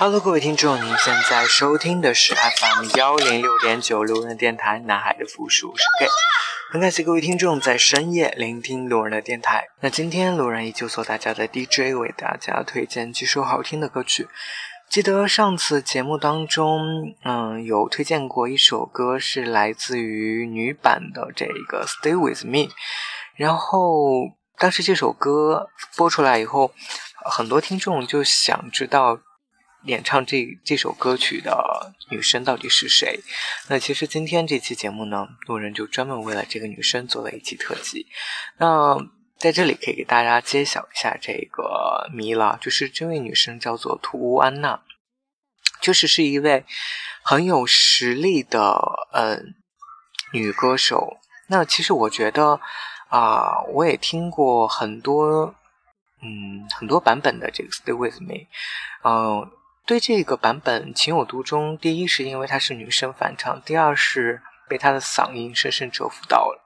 Hello，各位听众，您现在收听的是 FM 幺零六点九路人电台，男孩的复数是 gay。很感谢各位听众在深夜聆听路人的电台。那今天路人依旧做大家的 DJ，为大家推荐几首好听的歌曲。记得上次节目当中，嗯，有推荐过一首歌，是来自于女版的这个 Stay with Me。然后当时这首歌播出来以后，很多听众就想知道。演唱这这首歌曲的女生到底是谁？那其实今天这期节目呢，路人就专门为了这个女生做了一期特辑。那在这里可以给大家揭晓一下这个谜了，就是这位女生叫做图乌安娜，就是是一位很有实力的嗯女歌手。那其实我觉得啊，我也听过很多嗯很多版本的这个《Stay with Me》，嗯。对这个版本情有独钟，第一是因为她是女生翻唱，第二是被她的嗓音深深折服到了。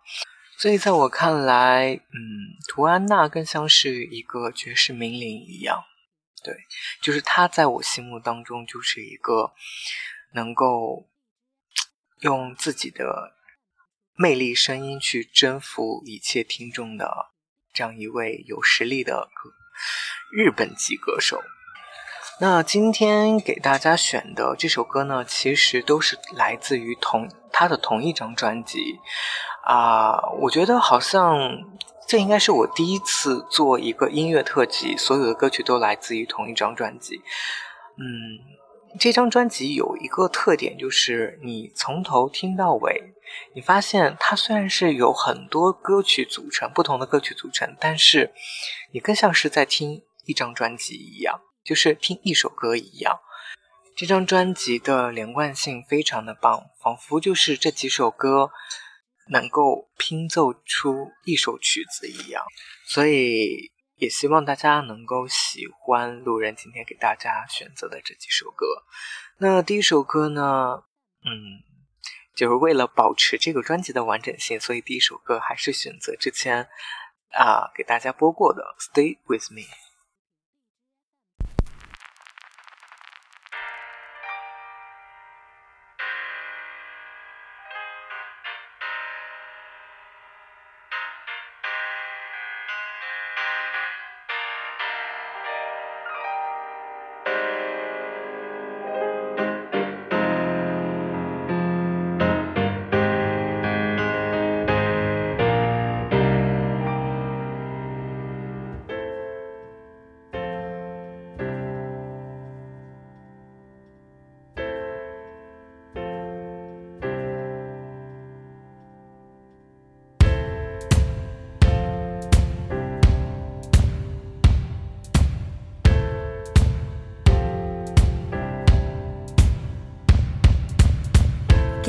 所以在我看来，嗯，图安娜更像是一个爵士名伶一样，对，就是她在我心目当中就是一个能够用自己的魅力声音去征服一切听众的这样一位有实力的日本籍歌手。那今天给大家选的这首歌呢，其实都是来自于同他的同一张专辑啊。我觉得好像这应该是我第一次做一个音乐特辑，所有的歌曲都来自于同一张专辑。嗯，这张专辑有一个特点，就是你从头听到尾，你发现它虽然是有很多歌曲组成，不同的歌曲组成，但是你更像是在听一张专辑一样。就是听一首歌一样，这张专辑的连贯性非常的棒，仿佛就是这几首歌能够拼凑出一首曲子一样。所以也希望大家能够喜欢路人今天给大家选择的这几首歌。那第一首歌呢，嗯，就是为了保持这个专辑的完整性，所以第一首歌还是选择之前啊给大家播过的《Stay with Me》。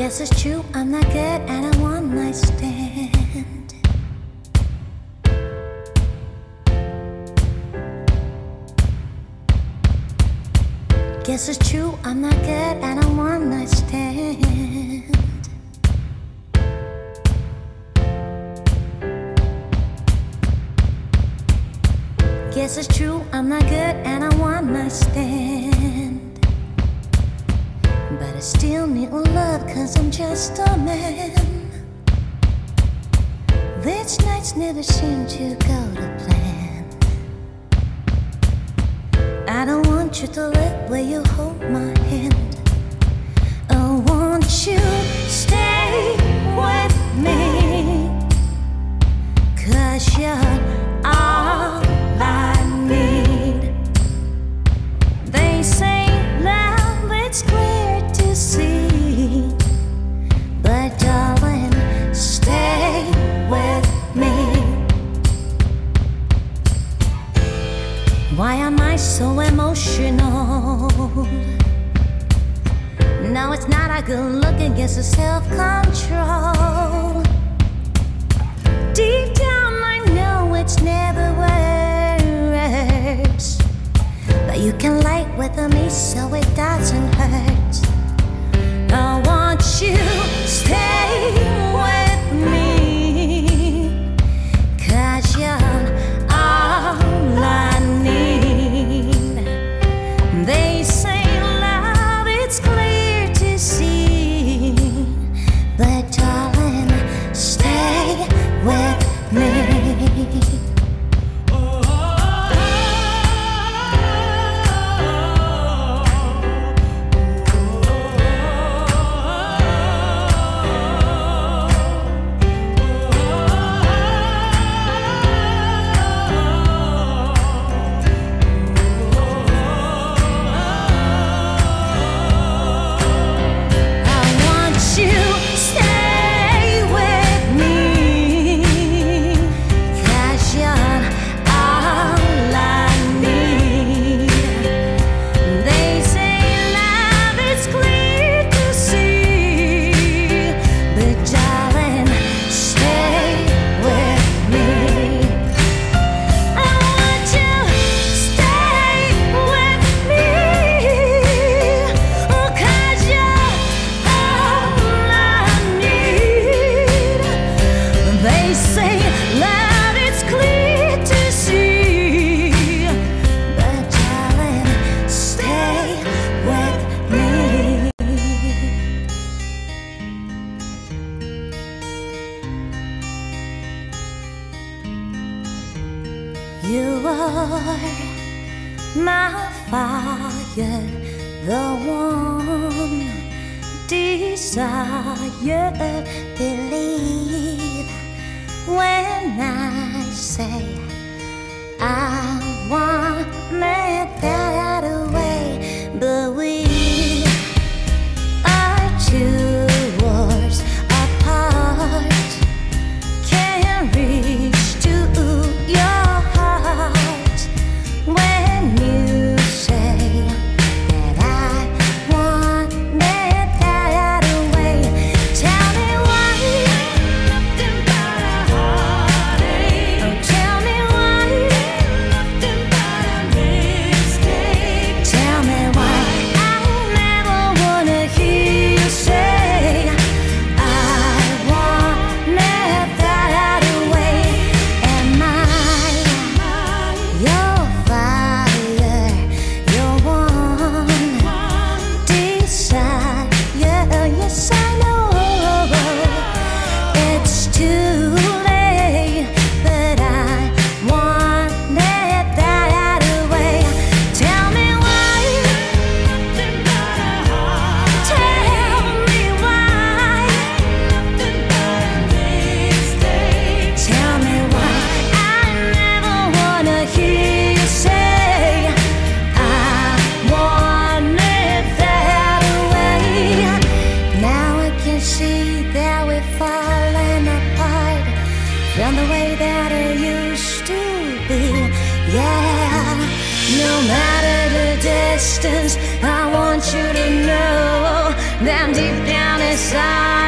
Guess it's true, I'm not good at a one night stand. Guess it's true, I'm not good at a one night stand. Guess it's true, I'm not good at a one night stand. But I still need love cause I'm just a man. These nights never seem to go to plan. I don't want you to let where you hold my hand You are my fire, the one desire. Believe when I say I want it. That falling apart from the way that it used to be. Yeah, no matter the distance, I want you to know that deep down inside.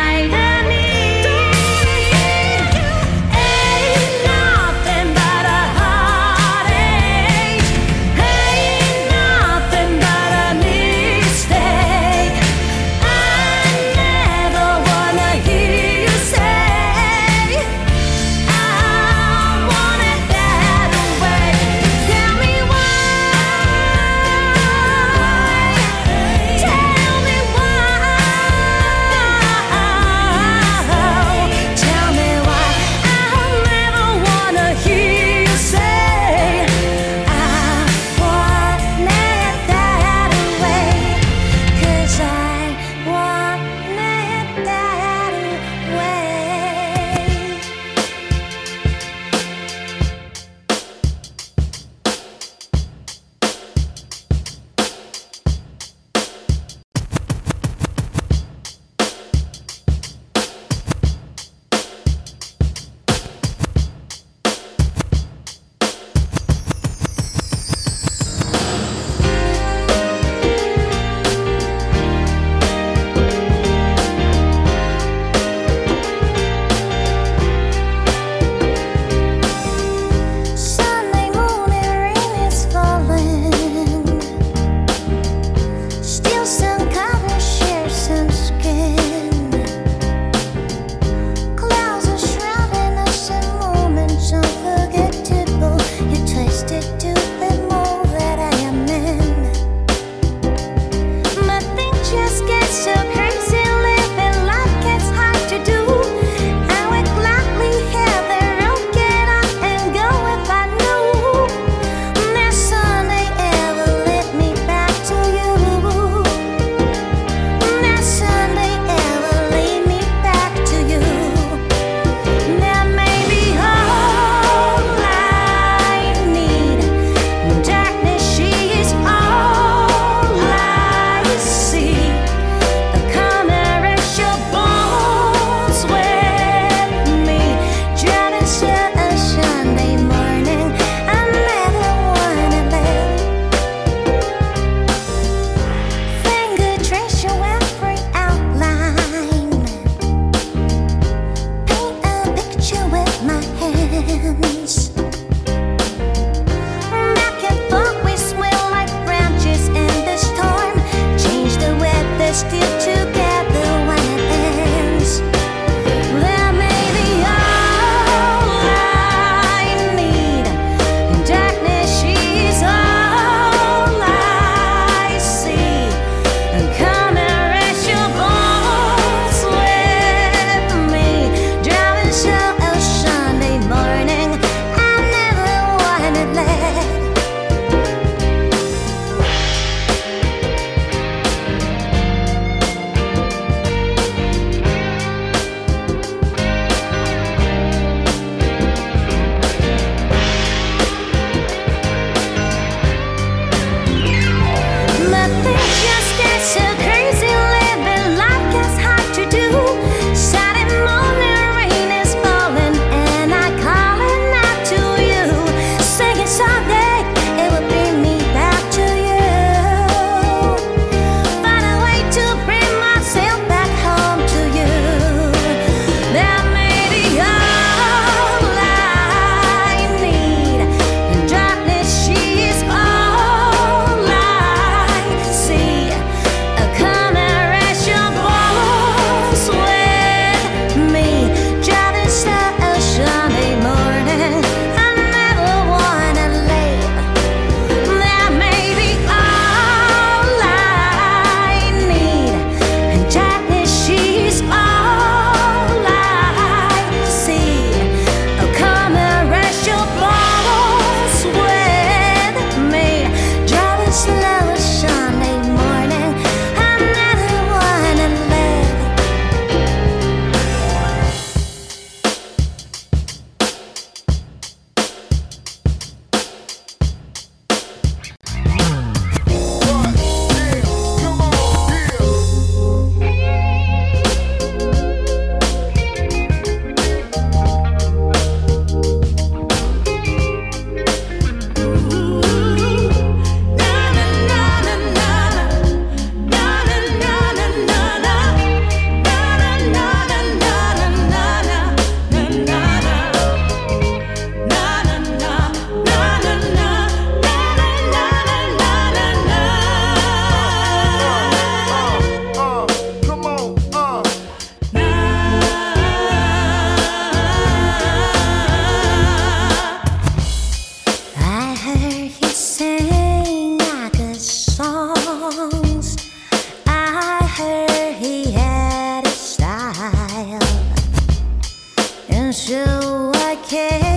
show I care.